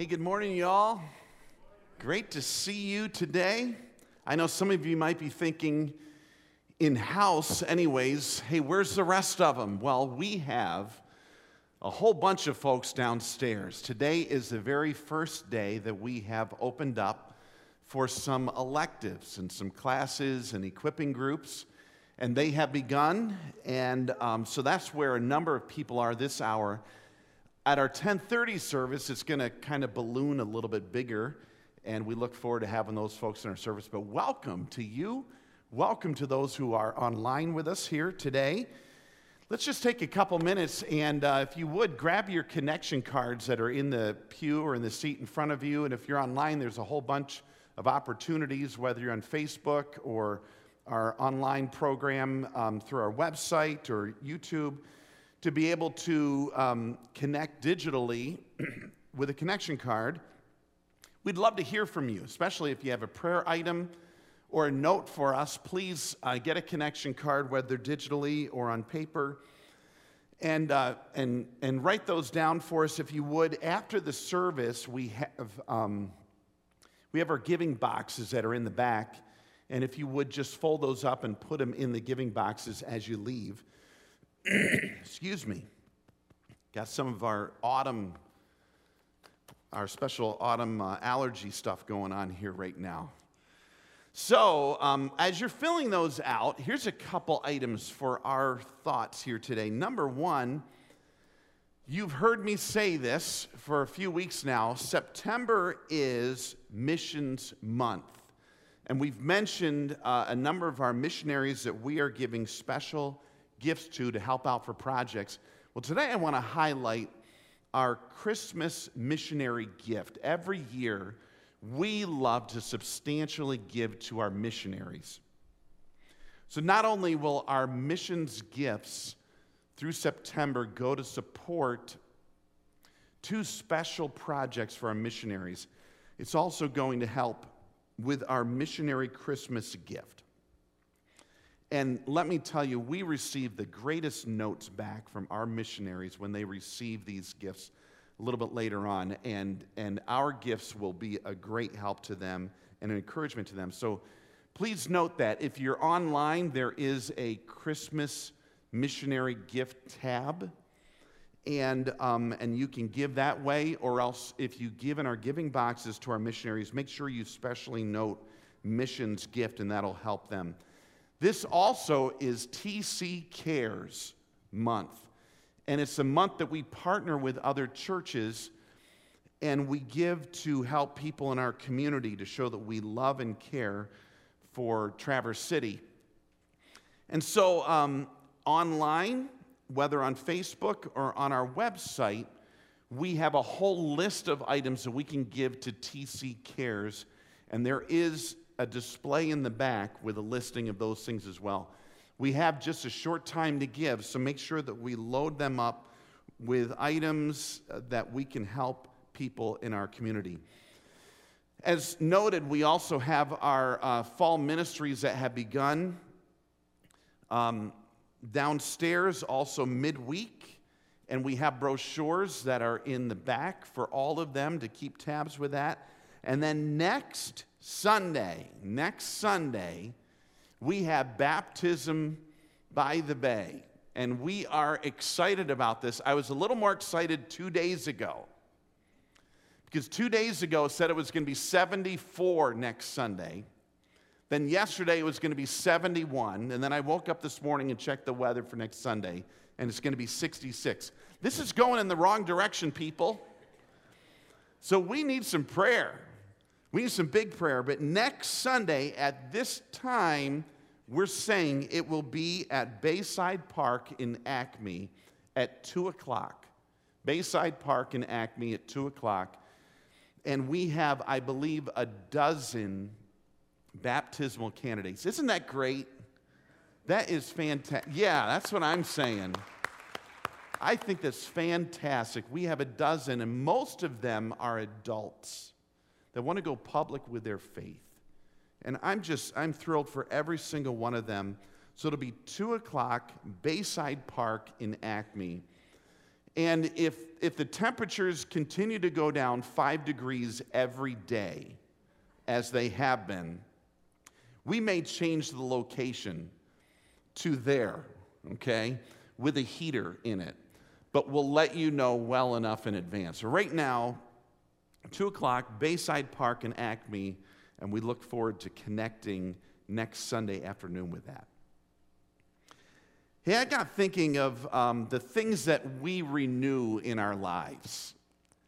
Hey, good morning, y'all. Great to see you today. I know some of you might be thinking, in house, anyways, hey, where's the rest of them? Well, we have a whole bunch of folks downstairs. Today is the very first day that we have opened up for some electives and some classes and equipping groups, and they have begun. And um, so that's where a number of people are this hour. At our 1030 service, it's going to kind of balloon a little bit bigger, and we look forward to having those folks in our service. But welcome to you. Welcome to those who are online with us here today. Let's just take a couple minutes, and uh, if you would, grab your connection cards that are in the pew or in the seat in front of you. And if you're online, there's a whole bunch of opportunities, whether you're on Facebook or our online program um, through our website or YouTube to be able to um, connect digitally with a connection card. We'd love to hear from you, especially if you have a prayer item or a note for us. Please uh, get a connection card, whether digitally or on paper, and, uh, and, and write those down for us if you would. After the service, we have, um, we have our giving boxes that are in the back. And if you would just fold those up and put them in the giving boxes as you leave. Excuse me. Got some of our autumn, our special autumn uh, allergy stuff going on here right now. So, um, as you're filling those out, here's a couple items for our thoughts here today. Number one, you've heard me say this for a few weeks now September is Missions Month. And we've mentioned uh, a number of our missionaries that we are giving special gifts to to help out for projects. Well, today I want to highlight our Christmas missionary gift. Every year, we love to substantially give to our missionaries. So, not only will our missions gifts through September go to support two special projects for our missionaries, it's also going to help with our missionary Christmas gift. And let me tell you, we receive the greatest notes back from our missionaries when they receive these gifts a little bit later on. And, and our gifts will be a great help to them and an encouragement to them. So please note that if you're online, there is a Christmas missionary gift tab. And, um, and you can give that way, or else if you give in our giving boxes to our missionaries, make sure you specially note missions gift, and that'll help them. This also is TC Cares month. And it's a month that we partner with other churches and we give to help people in our community to show that we love and care for Traverse City. And so, um, online, whether on Facebook or on our website, we have a whole list of items that we can give to TC Cares. And there is a display in the back with a listing of those things as well. We have just a short time to give, so make sure that we load them up with items uh, that we can help people in our community. As noted, we also have our uh, fall ministries that have begun. Um, downstairs, also midweek, and we have brochures that are in the back for all of them to keep tabs with that. And then next Sunday, next Sunday, we have baptism by the bay. And we are excited about this. I was a little more excited two days ago because two days ago said it was going to be 74 next Sunday. Then yesterday it was going to be 71. And then I woke up this morning and checked the weather for next Sunday, and it's going to be 66. This is going in the wrong direction, people. So we need some prayer. We need some big prayer, but next Sunday at this time, we're saying it will be at Bayside Park in Acme at 2 o'clock. Bayside Park in Acme at 2 o'clock. And we have, I believe, a dozen baptismal candidates. Isn't that great? That is fantastic. Yeah, that's what I'm saying. I think that's fantastic. We have a dozen, and most of them are adults that want to go public with their faith. And I'm just, I'm thrilled for every single one of them. So it'll be 2 o'clock, Bayside Park in Acme. And if, if the temperatures continue to go down five degrees every day, as they have been, we may change the location to there, okay, with a heater in it. But we'll let you know well enough in advance. Right now, 2 o'clock, Bayside Park and Acme, and we look forward to connecting next Sunday afternoon with that. Hey, I got thinking of um, the things that we renew in our lives.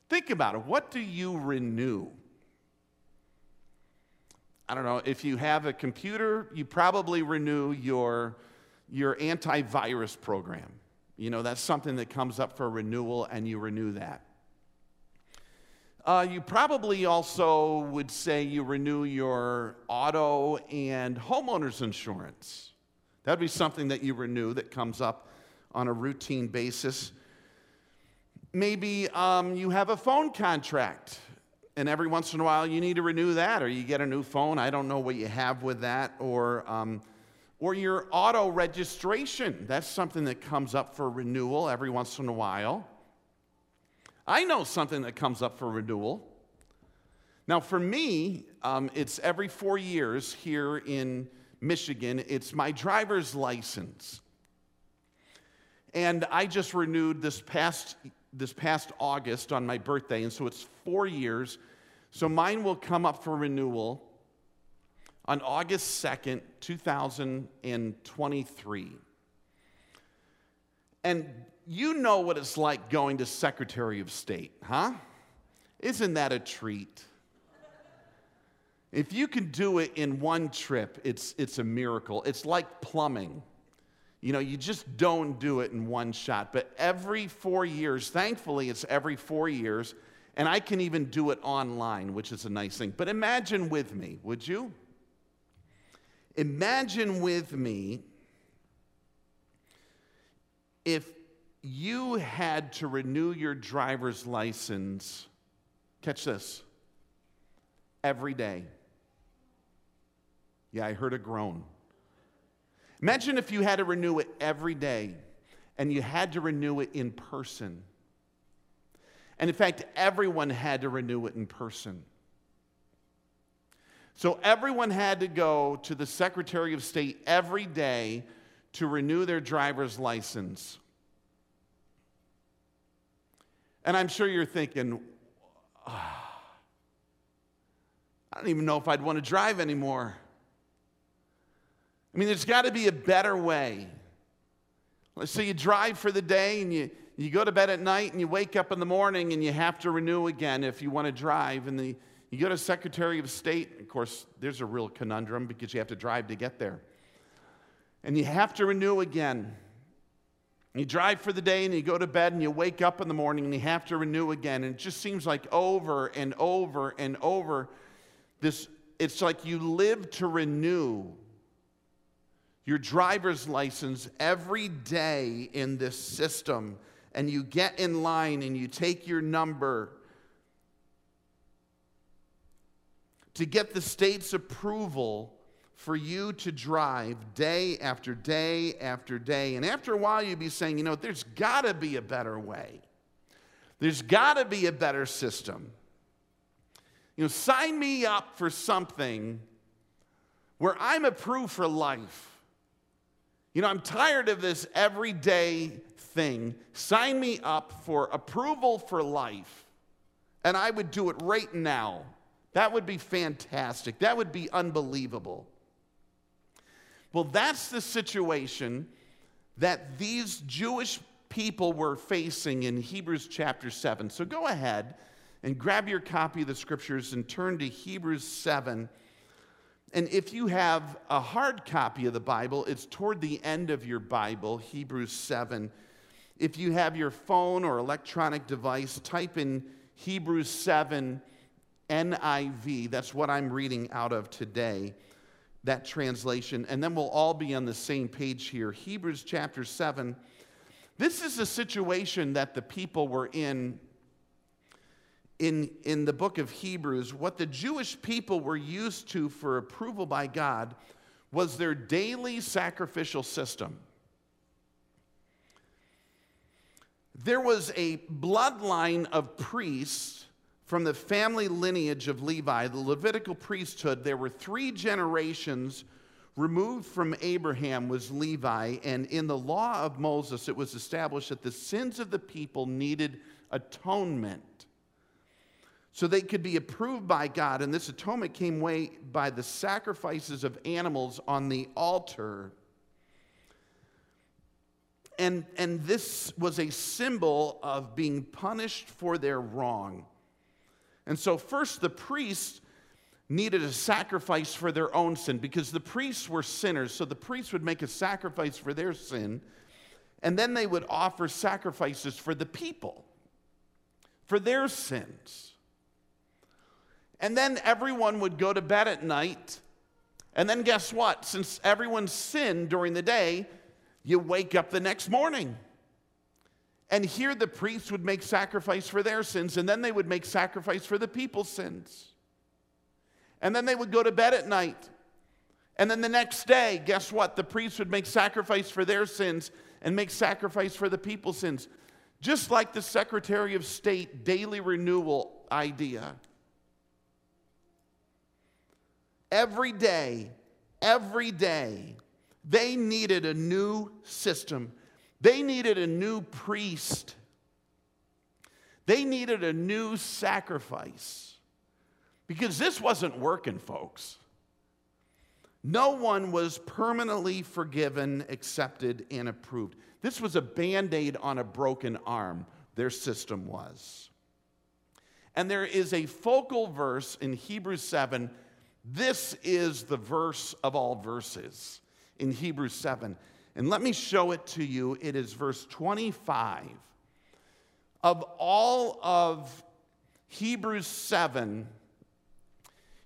Think about it. What do you renew? I don't know, if you have a computer, you probably renew your, your antivirus program. You know, that's something that comes up for renewal, and you renew that. Uh, you probably also would say you renew your auto and homeowners insurance. That would be something that you renew that comes up on a routine basis. Maybe um, you have a phone contract and every once in a while you need to renew that or you get a new phone i don't know what you have with that or um, or your auto registration that's something that comes up for renewal every once in a while i know something that comes up for renewal now for me um, it's every four years here in michigan it's my driver's license and i just renewed this past this past August on my birthday, and so it's four years. So mine will come up for renewal on August 2nd, 2023. And you know what it's like going to Secretary of State, huh? Isn't that a treat? If you can do it in one trip, it's, it's a miracle. It's like plumbing. You know, you just don't do it in one shot. But every four years, thankfully, it's every four years, and I can even do it online, which is a nice thing. But imagine with me, would you? Imagine with me if you had to renew your driver's license, catch this, every day. Yeah, I heard a groan. Imagine if you had to renew it every day and you had to renew it in person. And in fact, everyone had to renew it in person. So everyone had to go to the Secretary of State every day to renew their driver's license. And I'm sure you're thinking, oh, I don't even know if I'd want to drive anymore. I mean, there's got to be a better way. So you drive for the day and you, you go to bed at night and you wake up in the morning and you have to renew again if you want to drive. And the, you go to Secretary of State. Of course, there's a real conundrum because you have to drive to get there. And you have to renew again. You drive for the day and you go to bed and you wake up in the morning and you have to renew again. And it just seems like over and over and over. This, it's like you live to renew your driver's license every day in this system, and you get in line and you take your number to get the state's approval for you to drive day after day after day. And after a while, you'd be saying, you know, there's got to be a better way. There's got to be a better system. You know, sign me up for something where I'm approved for life. You know, I'm tired of this everyday thing. Sign me up for approval for life, and I would do it right now. That would be fantastic. That would be unbelievable. Well, that's the situation that these Jewish people were facing in Hebrews chapter 7. So go ahead and grab your copy of the scriptures and turn to Hebrews 7 and if you have a hard copy of the Bible, it's toward the end of your Bible, Hebrews 7. If you have your phone or electronic device, type in Hebrews 7 NIV. That's what I'm reading out of today, that translation. And then we'll all be on the same page here. Hebrews chapter 7. This is a situation that the people were in in, in the book of Hebrews, what the Jewish people were used to for approval by God was their daily sacrificial system. there was a bloodline of priests from the family lineage of Levi, the Levitical priesthood. There were three generations removed from Abraham was Levi, and in the law of Moses, it was established that the sins of the people needed atonement so they could be approved by God. And this atonement came way by the sacrifices of animals on the altar. And, and this was a symbol of being punished for their wrong. And so, first, the priests needed a sacrifice for their own sin because the priests were sinners. So, the priests would make a sacrifice for their sin, and then they would offer sacrifices for the people, for their sins. And then everyone would go to bed at night. And then guess what? Since everyone sinned during the day, you wake up the next morning. And here the priests would make sacrifice for their sins, and then they would make sacrifice for the people's sins. And then they would go to bed at night. And then the next day, guess what? The priests would make sacrifice for their sins and make sacrifice for the people's sins. Just like the Secretary of State daily renewal idea. every day, every day, they needed a new system. They needed a new priest. They needed a new sacrifice. Because this wasn't working, folks. No one was permanently forgiven, accepted, and approved. This was a band aid on a broken arm, their system was. And there is a focal verse in Hebrews 7 this is the verse of all verses in Hebrews 7. And let me show it to you. It is verse 25. Of all of Hebrews 7,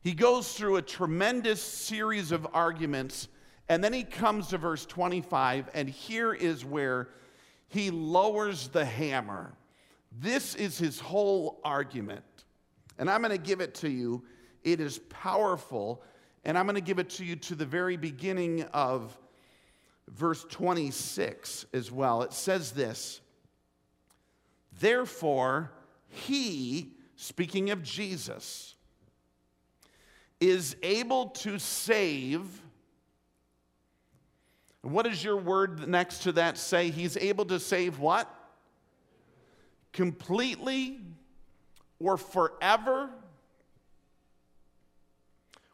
he goes through a tremendous series of arguments, and then he comes to verse 25, and here is where he lowers the hammer. This is his whole argument. And I'm going to give it to you it is powerful. And I'm going to give it to you to the very beginning of verse 26 as well. It says this Therefore, he, speaking of Jesus, is able to save. What does your word next to that say? He's able to save what? Completely or forever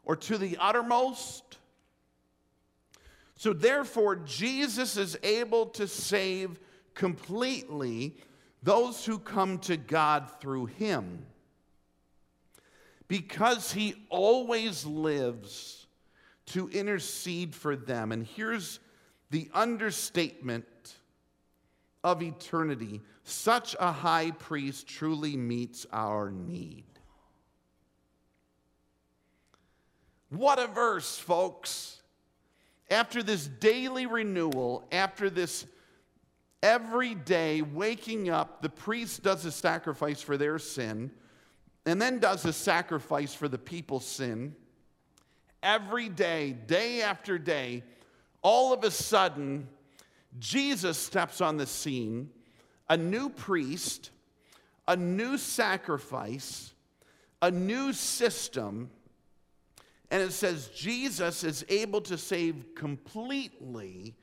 or to the uttermost. So, therefore, Jesus is able to save completely those who come to God through him because he always lives to intercede for them. And here's the understatement of eternity such a high priest truly meets our need. What a verse, folks. After this daily renewal, after this every day waking up, the priest does a sacrifice for their sin and then does a sacrifice for the people's sin. Every day, day after day, all of a sudden, Jesus steps on the scene, a new priest, a new sacrifice, a new system and it says Jesus is able to save completely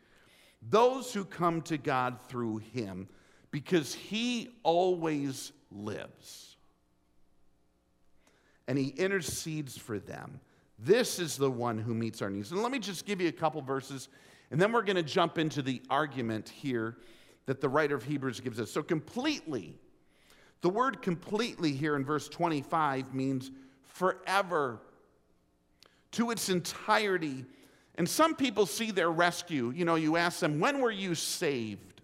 those who come to God through him because he always lives. And he intercedes for them. This is the one who meets our needs. And let me just give you a couple verses, and then we're going to jump into the argument here that the writer of Hebrews gives us. So, completely, the word completely here in verse 25 means forever to its entirety. And some people see their rescue. You know, you ask them, when were you saved?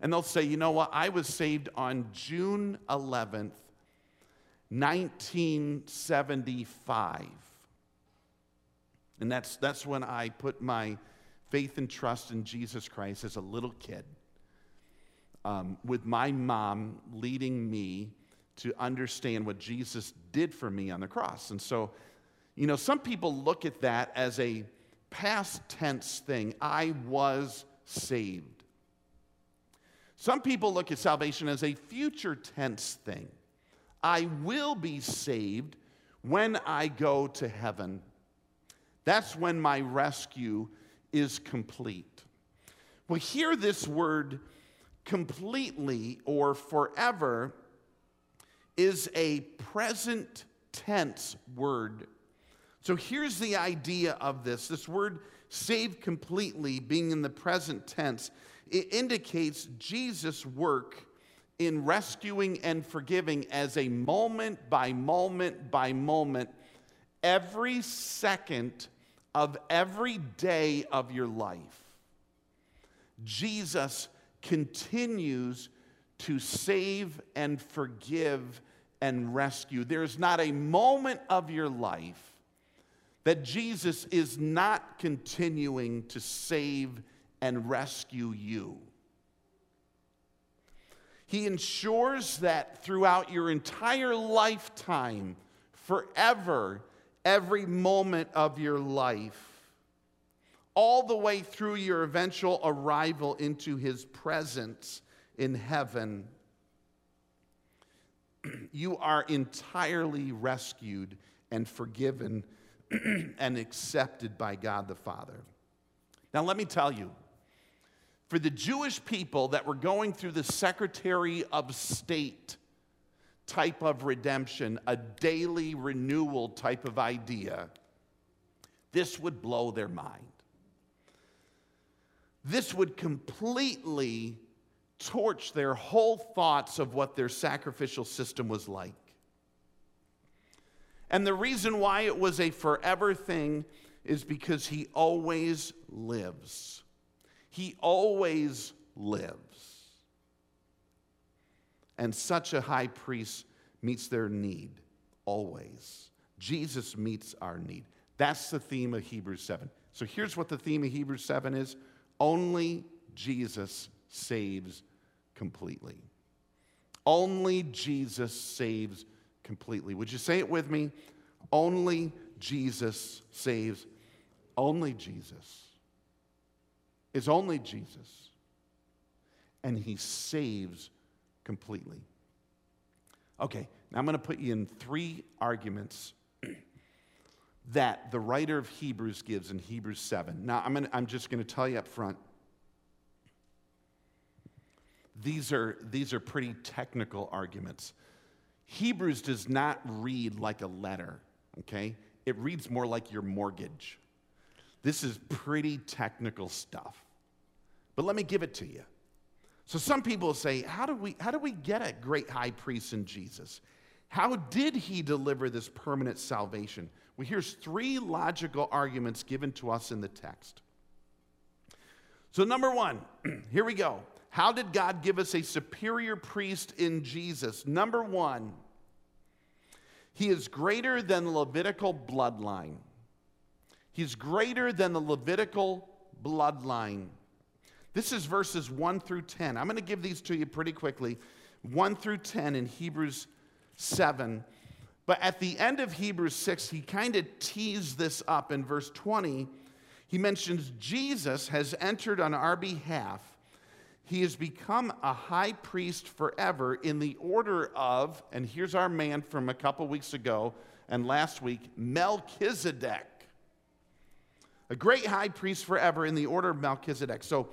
And they'll say, you know what? I was saved on June 11th, 1975. And that's, that's when I put my faith and trust in Jesus Christ as a little kid, um, with my mom leading me to understand what Jesus did for me on the cross. And so you know, some people look at that as a past tense thing. I was saved. Some people look at salvation as a future tense thing. I will be saved when I go to heaven. That's when my rescue is complete. Well, hear this word completely or forever is a present tense word. So here's the idea of this this word saved completely being in the present tense, it indicates Jesus' work in rescuing and forgiving as a moment by moment by moment, every second of every day of your life. Jesus continues to save and forgive and rescue. There's not a moment of your life that Jesus is not continuing to save and rescue you. He ensures that throughout your entire lifetime, forever, every moment of your life, all the way through your eventual arrival into his presence in heaven, you are entirely rescued and forgiven and accepted by God the Father. Now, let me tell you, for the Jewish people that were going through the Secretary of State type of redemption, a daily renewal type of idea, this would blow their mind. This would completely torch their whole thoughts of what their sacrificial system was like. And the reason why it was a forever thing is because he always lives. He always lives. And such a high priest meets their need always. Jesus meets our need. That's the theme of Hebrews 7. So here's what the theme of Hebrews 7 is only Jesus saves completely. Only Jesus saves completely. Would you say it with me? Only Jesus saves. Only Jesus. Is only Jesus. And he saves completely. Okay, now I'm going to put you in three arguments that the writer of Hebrews gives in Hebrews 7. Now, I'm, gonna, I'm just going to tell you up front. These are, these are pretty technical arguments. Hebrews does not read like a letter, okay? It reads more like your mortgage. This is pretty technical stuff. But let me give it to you. So some people say, how do we how do we get a great high priest in Jesus? How did he deliver this permanent salvation? Well, here's three logical arguments given to us in the text. So number 1, here we go. How did God give us a superior priest in Jesus? Number 1, he is greater than the Levitical bloodline. He's greater than the Levitical bloodline. This is verses 1 through 10. I'm going to give these to you pretty quickly 1 through 10 in Hebrews 7. But at the end of Hebrews 6, he kind of teased this up in verse 20. He mentions Jesus has entered on our behalf. He has become a high priest forever in the order of, and here's our man from a couple weeks ago and last week, Melchizedek. A great high priest forever in the order of Melchizedek. So,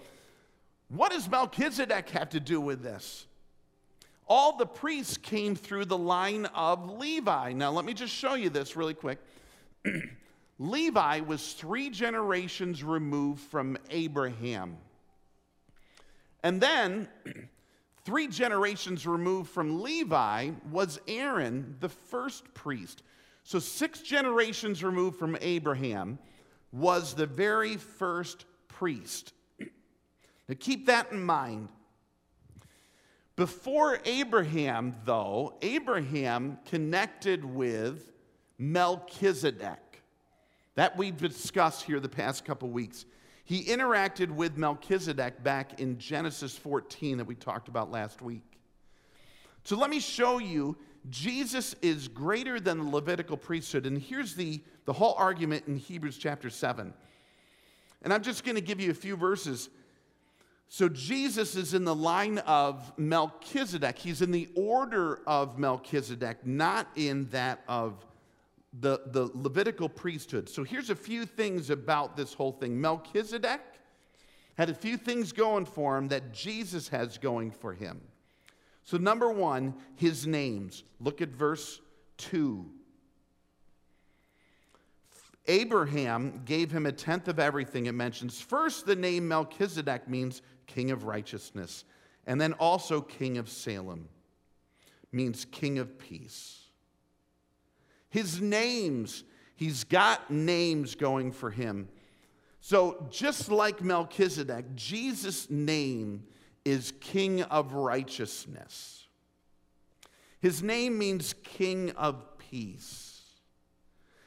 what does Melchizedek have to do with this? All the priests came through the line of Levi. Now, let me just show you this really quick. Levi was three generations removed from Abraham. And then, three generations removed from Levi was Aaron, the first priest. So, six generations removed from Abraham was the very first priest. Now keep that in mind. Before Abraham, though, Abraham connected with Melchizedek. That we've discussed here the past couple weeks. He interacted with Melchizedek back in Genesis 14 that we talked about last week. So let me show you Jesus is greater than the Levitical priesthood. And here's the, the whole argument in Hebrews chapter 7. And I'm just going to give you a few verses. So Jesus is in the line of Melchizedek. He's in the order of Melchizedek, not in that of the, the Levitical priesthood. So here's a few things about this whole thing. Melchizedek had a few things going for him that Jesus has going for him. So, number one, his names. Look at verse 2. Abraham gave him a tenth of everything, it mentions. First, the name Melchizedek means king of righteousness, and then also king of Salem means king of peace. His names, he's got names going for him. So, just like Melchizedek, Jesus' name is King of Righteousness. His name means King of Peace.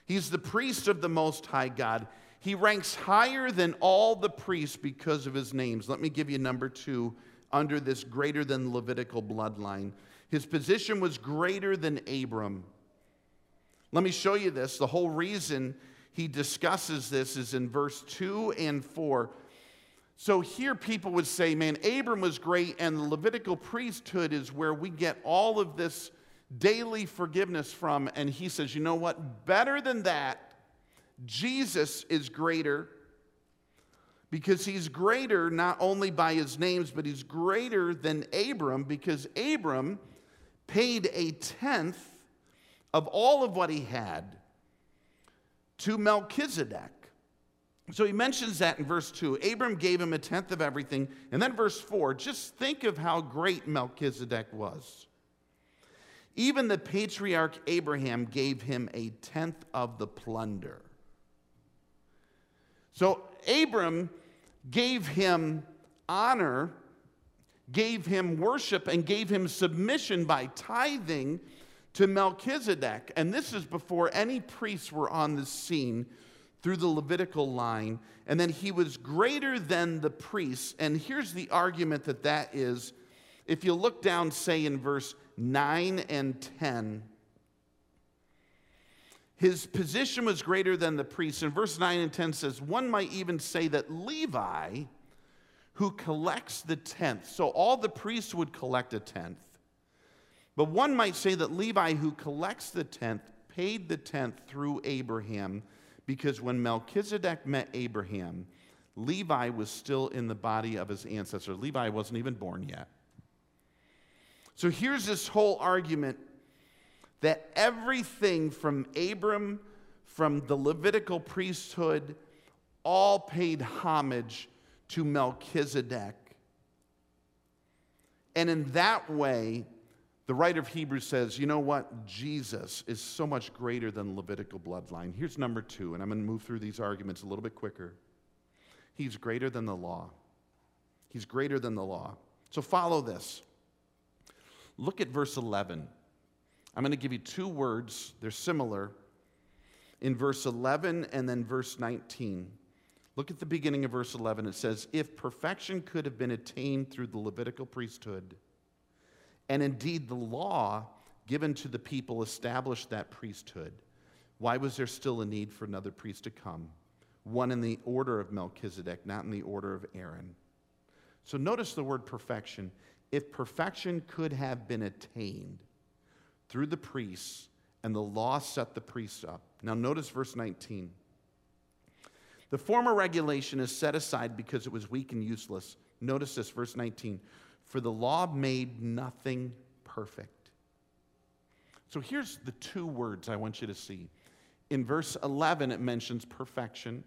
He's the priest of the Most High God. He ranks higher than all the priests because of his names. Let me give you number two under this greater than Levitical bloodline. His position was greater than Abram. Let me show you this. The whole reason he discusses this is in verse 2 and 4. So here people would say, man, Abram was great, and the Levitical priesthood is where we get all of this daily forgiveness from. And he says, you know what? Better than that, Jesus is greater because he's greater not only by his names, but he's greater than Abram because Abram paid a tenth of all of what he had to Melchizedek. So he mentions that in verse 2. Abram gave him a tenth of everything. And then verse 4, just think of how great Melchizedek was. Even the patriarch Abraham gave him a tenth of the plunder. So Abram gave him honor, gave him worship, and gave him submission by tithing to Melchizedek. And this is before any priests were on the scene through the Levitical line. And then he was greater than the priests. And here's the argument that that is. If you look down, say, in verse 9 and 10, his position was greater than the priests. And verse 9 and 10 says, One might even say that Levi, who collects the tenth, so all the priests would collect a tenth. But one might say that Levi, who collects the tenth, paid the tenth through Abraham, because when Melchizedek met Abraham, Levi was still in the body of his ancestor. Levi wasn't even born yet. So here's this whole argument that everything from Abram, from the Levitical priesthood, all paid homage to Melchizedek. And in that way, the writer of Hebrews says, you know what? Jesus is so much greater than the Levitical bloodline. Here's number two, and I'm going to move through these arguments a little bit quicker. He's greater than the law. He's greater than the law. So follow this. Look at verse 11. I'm going to give you two words, they're similar. In verse 11 and then verse 19. Look at the beginning of verse 11. It says, If perfection could have been attained through the Levitical priesthood, and indeed, the law given to the people established that priesthood. Why was there still a need for another priest to come? One in the order of Melchizedek, not in the order of Aaron. So notice the word perfection. If perfection could have been attained through the priests, and the law set the priests up. Now, notice verse 19. The former regulation is set aside because it was weak and useless. Notice this, verse 19 for the law made nothing perfect. So here's the two words I want you to see. In verse 11, it mentions perfection.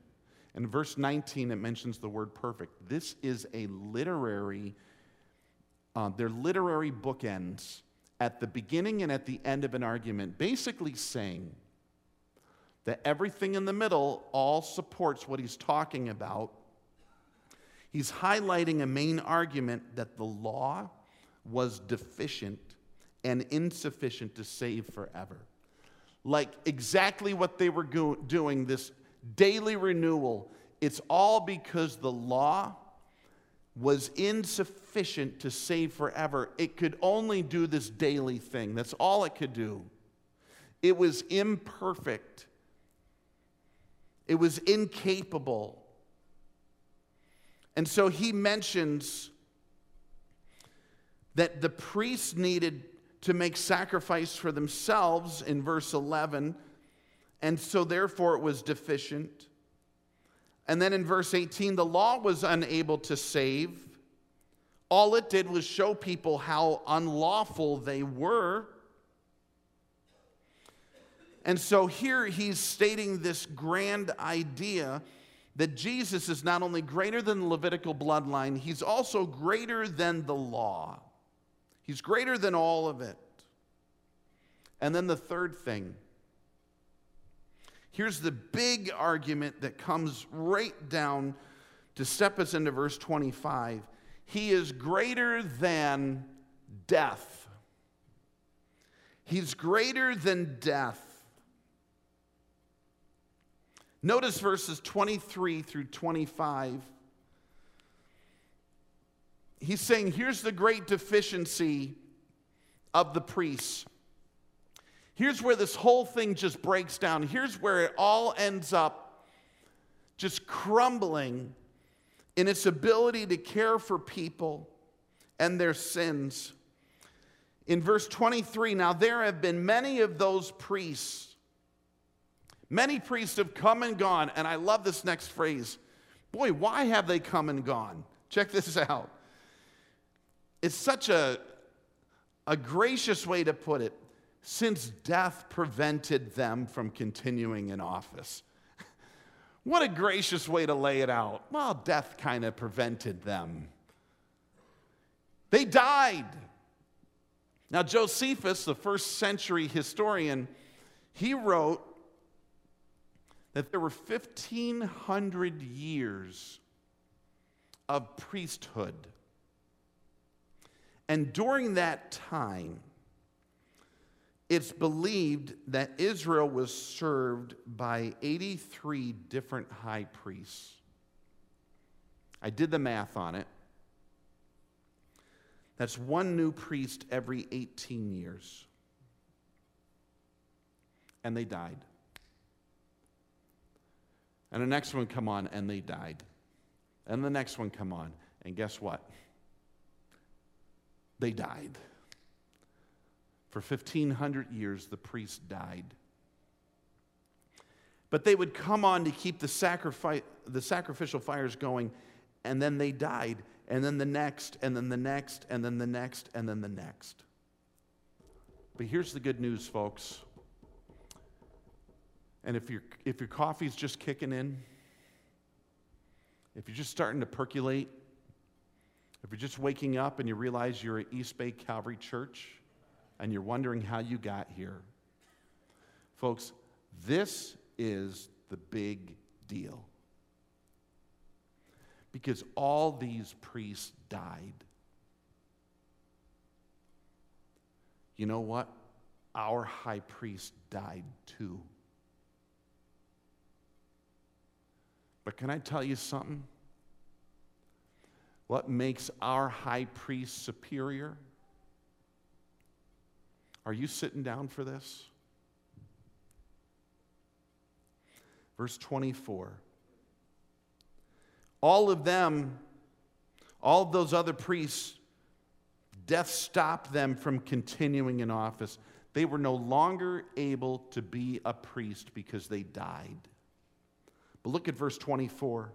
In verse 19, it mentions the word perfect. This is a literary, uh, they're literary bookends at the beginning and at the end of an argument, basically saying that everything in the middle all supports what he's talking about He's highlighting a main argument that the law was deficient and insufficient to save forever. Like exactly what they were go- doing, this daily renewal, it's all because the law was insufficient to save forever. It could only do this daily thing. That's all it could do. It was imperfect, it was incapable And so he mentions that the priests needed to make sacrifice for themselves in verse 11, and so therefore it was deficient. And then in verse 18, the law was unable to save. All it did was show people how unlawful they were. And so here he's stating this grand idea that Jesus is not only greater than the Levitical bloodline, he's also greater than the law. He's greater than all of it. And then the third thing here's the big argument that comes right down to step us into verse 25. He is greater than death. He's greater than death. Notice verses 23 through 25. He's saying, here's the great deficiency of the priests. Here's where this whole thing just breaks down. Here's where it all ends up just crumbling in its ability to care for people and their sins. In verse 23, now there have been many of those priests Many priests have come and gone, and I love this next phrase. Boy, why have they come and gone? Check this out. It's such a, a gracious way to put it, since death prevented them from continuing in office. what a gracious way to lay it out. Well, death kind of prevented them. They died. Now, Josephus, the first century historian, he wrote that there were 1,500 years of priesthood. And during that time, it's believed that Israel was served by 83 different high priests. I did the math on it. That's one new priest every 18 years. And they died. And the next one come on and they died. And the next one come on and guess what? They died. For 1500 years the priest died. But they would come on to keep the, sacrifice, the sacrificial fires going and then they died and then the next and then the next and then the next and then the next. But here's the good news, folks. And if, your if your coffee's just kicking in, if you're just starting to percolate, if you're just waking up and you realize you're at East Bay Calvary Church and you're wondering how you got here, folks, this is the big deal. Because all these priests died. You know what? Our high priest died too. But can I tell you something? What makes our high priest superior? Are you sitting down for this? Verse 24. All of them, all of those other priests, death stopped them from continuing in office. They were no longer able to be a priest because they died. But look at verse 24.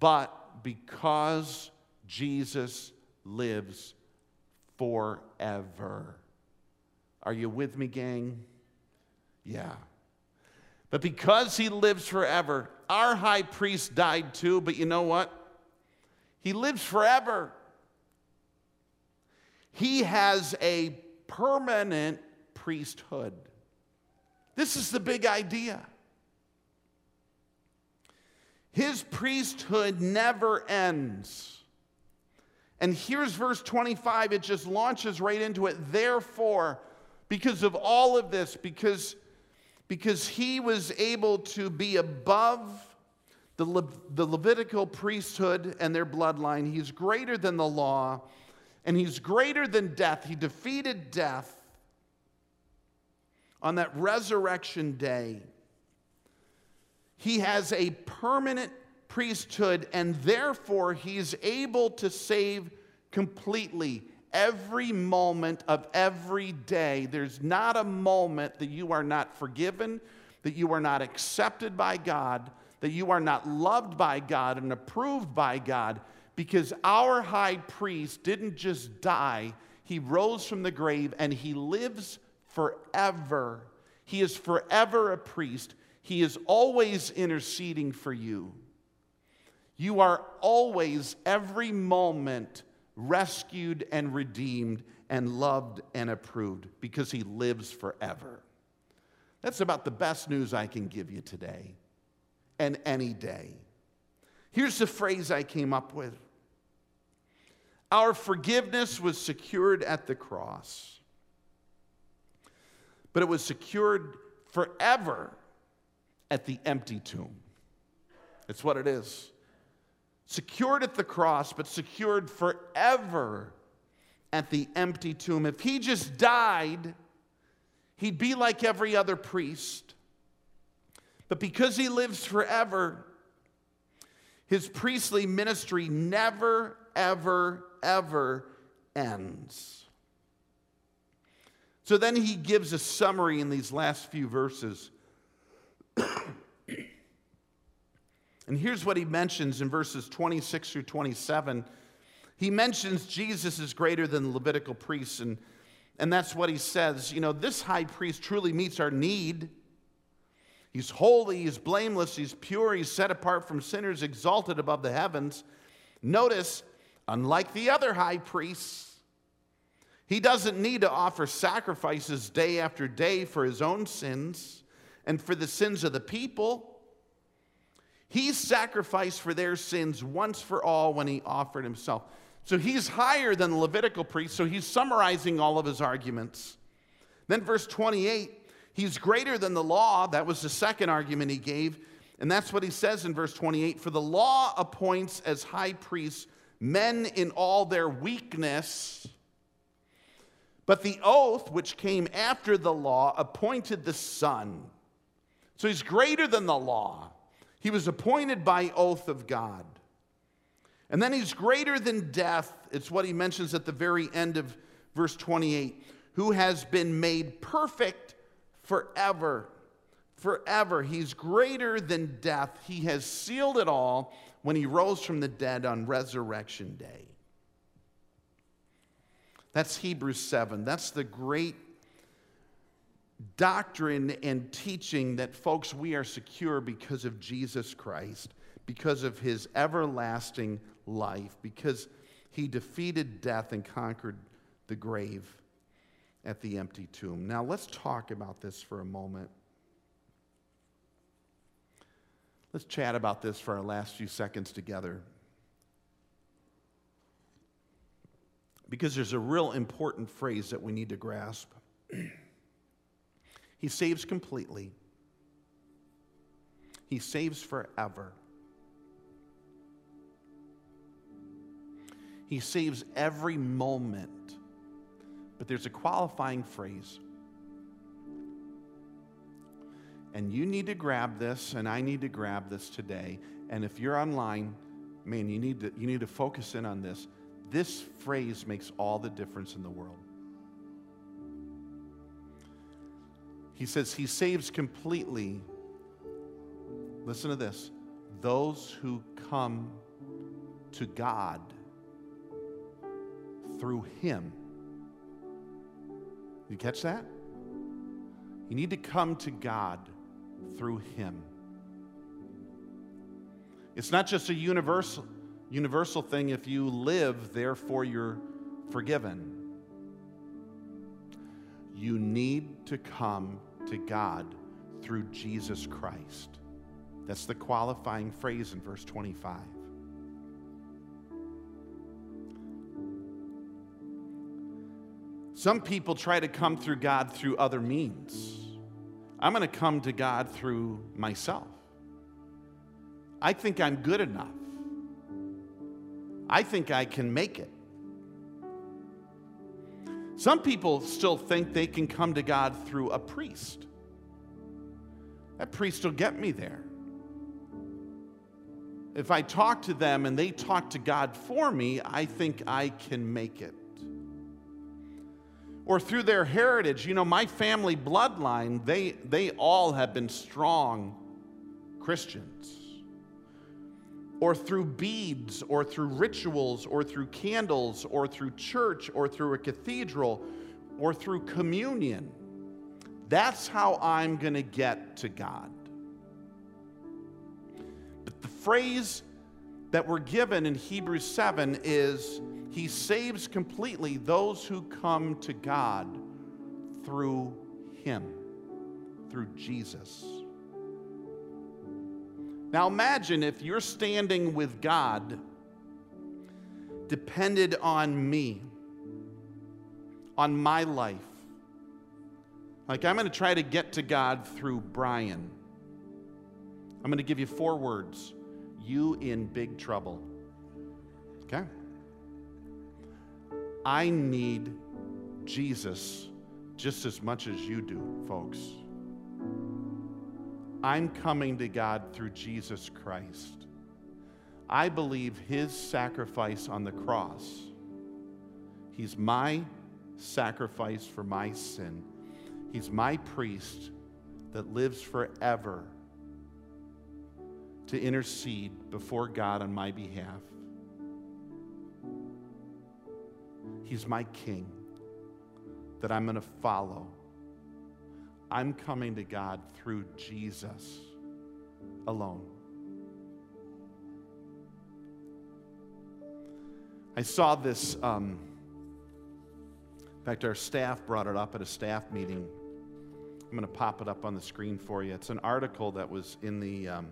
But because Jesus lives forever. Are you with me, gang? Yeah. But because he lives forever, our high priest died too, but you know what? He lives forever. He has a permanent priesthood. This is the big idea. His priesthood never ends. And here's verse 25, it just launches right into it. Therefore, because of all of this, because, because he was able to be above the, Le, the Levitical priesthood and their bloodline, he's greater than the law, and he's greater than death. He defeated death on that resurrection day. He has a permanent priesthood, and therefore he's able to save completely every moment of every day. There's not a moment that you are not forgiven, that you are not accepted by God, that you are not loved by God and approved by God, because our high priest didn't just die, he rose from the grave and he lives forever. He is forever a priest. He is always interceding for you. You are always, every moment, rescued and redeemed and loved and approved because he lives forever. That's about the best news I can give you today and any day. Here's the phrase I came up with Our forgiveness was secured at the cross, but it was secured forever at the empty tomb. It's what it is secured at the cross, but secured forever at the empty tomb. If he just died, he'd be like every other priest. But because he lives forever, his priestly ministry never, ever, ever ends. So then he gives a summary in these last few verses And here's what he mentions in verses 26 through 27. He mentions Jesus is greater than the Levitical priests, and, and that's what he says. You know, this high priest truly meets our need. He's holy, he's blameless, he's pure, he's set apart from sinners, exalted above the heavens. Notice, unlike the other high priests, he doesn't need to offer sacrifices day after day for his own sins and for the sins of the people. He sacrificed for their sins once for all when he offered himself. So he's higher than the Levitical priest, so he's summarizing all of his arguments. Then, verse 28, he's greater than the law. That was the second argument he gave. And that's what he says in verse 28 For the law appoints as high priests men in all their weakness. But the oath, which came after the law, appointed the Son. So he's greater than the law. He was appointed by oath of God. And then he's greater than death. It's what he mentions at the very end of verse 28 who has been made perfect forever. Forever. He's greater than death. He has sealed it all when he rose from the dead on resurrection day. That's Hebrews 7. That's the great doctrine and teaching that, folks, we are secure because of Jesus Christ, because of his everlasting life, because he defeated death and conquered the grave at the empty tomb. Now, let's talk about this for a moment. Let's chat about this for our last few seconds together. Because there's a real important phrase that we need to grasp. He saves completely, He saves forever. He saves every moment. But there's a qualifying phrase. And you need to grab this, and I need to grab this today. And if you're online, man, you need to, you need to focus in on this. This phrase makes all the difference in the world. He says he saves completely. Listen to this those who come to God through him. You catch that? You need to come to God through him. It's not just a universal universal thing if you live therefore you're forgiven. You need to come to God through Jesus Christ. That's the qualifying phrase in verse 25. Some people try to come through God through other means. I'm going to come to God through myself. I think I'm good enough. I think I can make it. Some people still think they can come to God through a priest. That priest will get me there. if I talk to them and they talk to God for me, I think I can make it. Or through their heritage, you know, my family bloodline, they, they all have been strong Christians. Or through beads, or through rituals, or through candles, or through church, or through a cathedral, or through communion. That's how I'm going to get to God. But the phrase that we're given in Hebrews 7 is He saves completely those who come to God through Him, through Jesus. Now imagine if you're standing with God depended on me, on my life. Like, I'm going to try to get to God through Brian. I'm going to give you four words you in big trouble. Okay? I need Jesus just as much as you do, folks. I'm coming to God through Jesus Christ. I believe his sacrifice on the cross. He's my sacrifice for my sin. He's my priest that lives forever to intercede before God on my behalf. He's my king that I'm going to follow. I'm coming to God through Jesus alone. I saw this. Um, in fact, our staff brought it up at a staff meeting. I'm going to pop it up on the screen for you. It's an article that was in the um,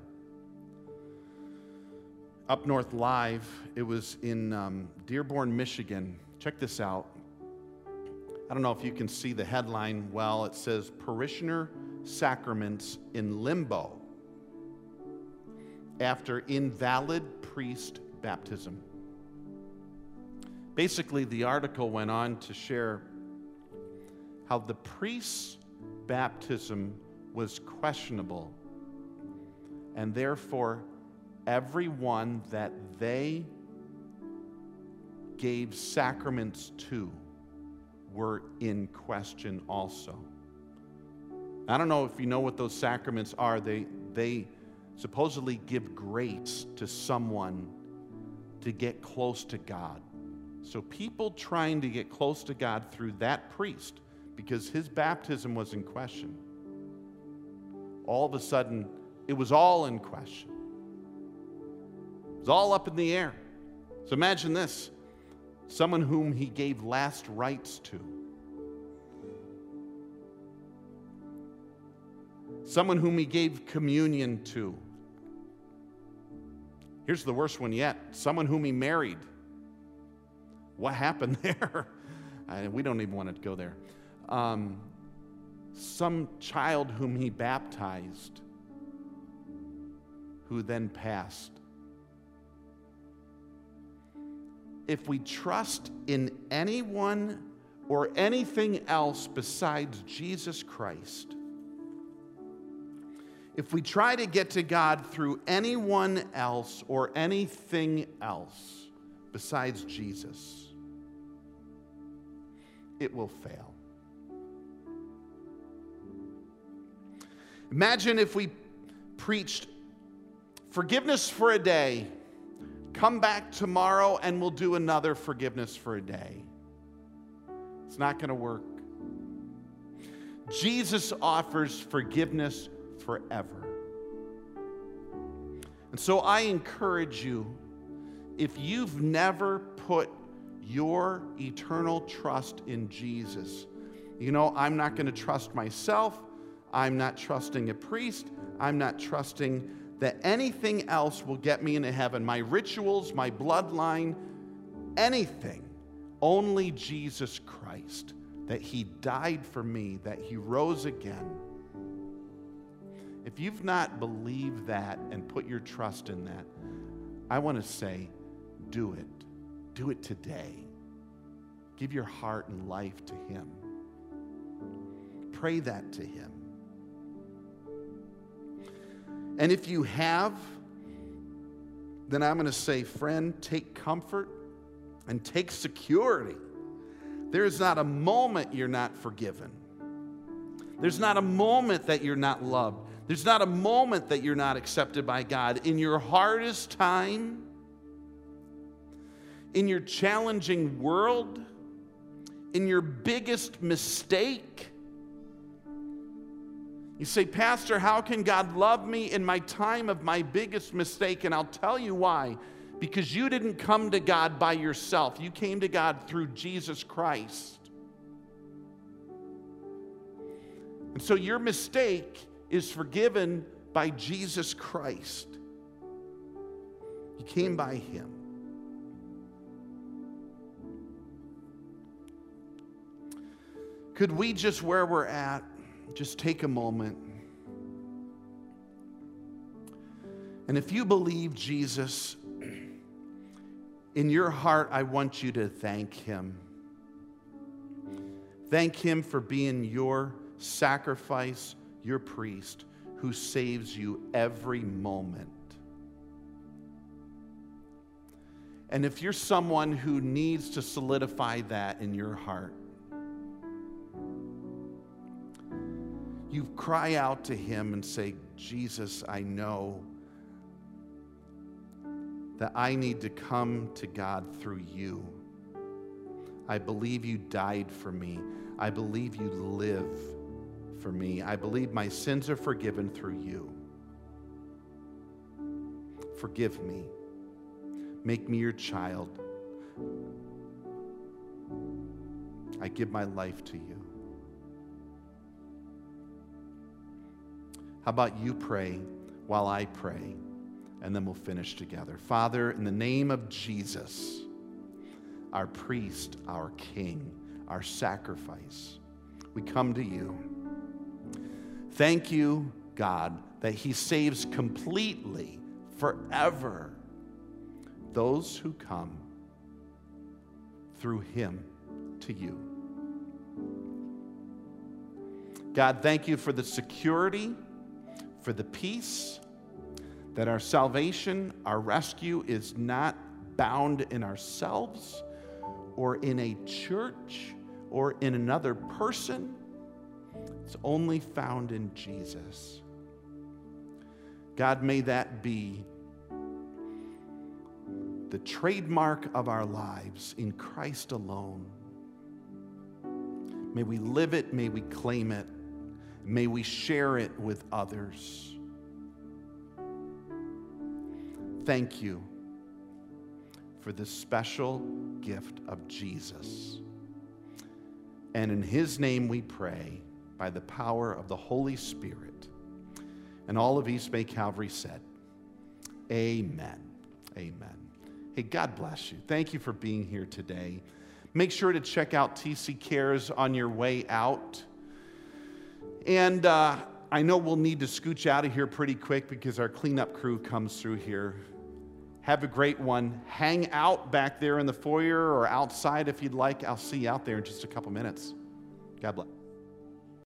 Up North Live. It was in um, Dearborn, Michigan. Check this out. I don't know if you can see the headline well. It says Parishioner Sacraments in Limbo after invalid priest baptism. Basically, the article went on to share how the priest's baptism was questionable, and therefore, everyone that they gave sacraments to were in question also. I don't know if you know what those sacraments are. They, they supposedly give grace to someone to get close to God. So, people trying to get close to God through that priest, because his baptism was in question, all of a sudden, it was all in question. It was all up in the air. So, imagine this someone whom he gave last rites to, someone whom he gave communion to. Here's the worst one yet someone whom he married. What happened there? we don't even want to go there. Um, some child whom he baptized, who then passed. If we trust in anyone or anything else besides Jesus Christ, if we try to get to God through anyone else or anything else besides Jesus, it will fail. Imagine if we preached forgiveness for a day, come back tomorrow and we'll do another forgiveness for a day. It's not going to work. Jesus offers forgiveness forever. And so I encourage you if you've never put your eternal trust in Jesus. You know, I'm not going to trust myself. I'm not trusting a priest. I'm not trusting that anything else will get me into heaven. My rituals, my bloodline, anything. Only Jesus Christ, that He died for me, that He rose again. If you've not believed that and put your trust in that, I want to say, do it. Do it today. Give your heart and life to Him. Pray that to Him. And if you have, then I'm going to say, friend, take comfort and take security. There's not a moment you're not forgiven. There's not a moment that you're not loved. There's not a moment that you're not accepted by God. In your hardest time, in your challenging world, in your biggest mistake, you say, Pastor, how can God love me in my time of my biggest mistake? And I'll tell you why. Because you didn't come to God by yourself, you came to God through Jesus Christ. And so your mistake is forgiven by Jesus Christ. You came by Him. Could we just, where we're at, just take a moment? And if you believe Jesus, in your heart, I want you to thank Him. Thank Him for being your sacrifice, your priest who saves you every moment. And if you're someone who needs to solidify that in your heart, you cry out to him and say, Jesus, I know that I need to come to God through you. I believe you died for me. I believe you live for me. I believe my sins are forgiven through you. Forgive me. Make me your child. I give my life to you. How about you pray while I pray, and then we'll finish together. Father, in the name of Jesus, our priest, our king, our sacrifice, we come to you. Thank you, God, that He saves completely, forever, those who come through Him to you. God, thank you for the security, for the peace, that our salvation, our rescue is not bound in ourselves or in a church or in another person it's only found in Jesus. God, may that be the trademark of our lives in Christ alone. May we live it, may we claim it, may we share it with others. Thank you for this special gift of Jesus. And in his name we pray by the power of the Holy Spirit. And all of East Bay Calvary said, Amen. Amen. Hey, God bless you. Thank you for being here today. Make sure to check out TC Cares on your way out. And uh, I know we'll need to scooch out of here pretty quick because our cleanup crew comes through here. Have a great one. Hang out back there in the foyer or outside if you'd like. I'll see you out there in just a couple minutes. God bless.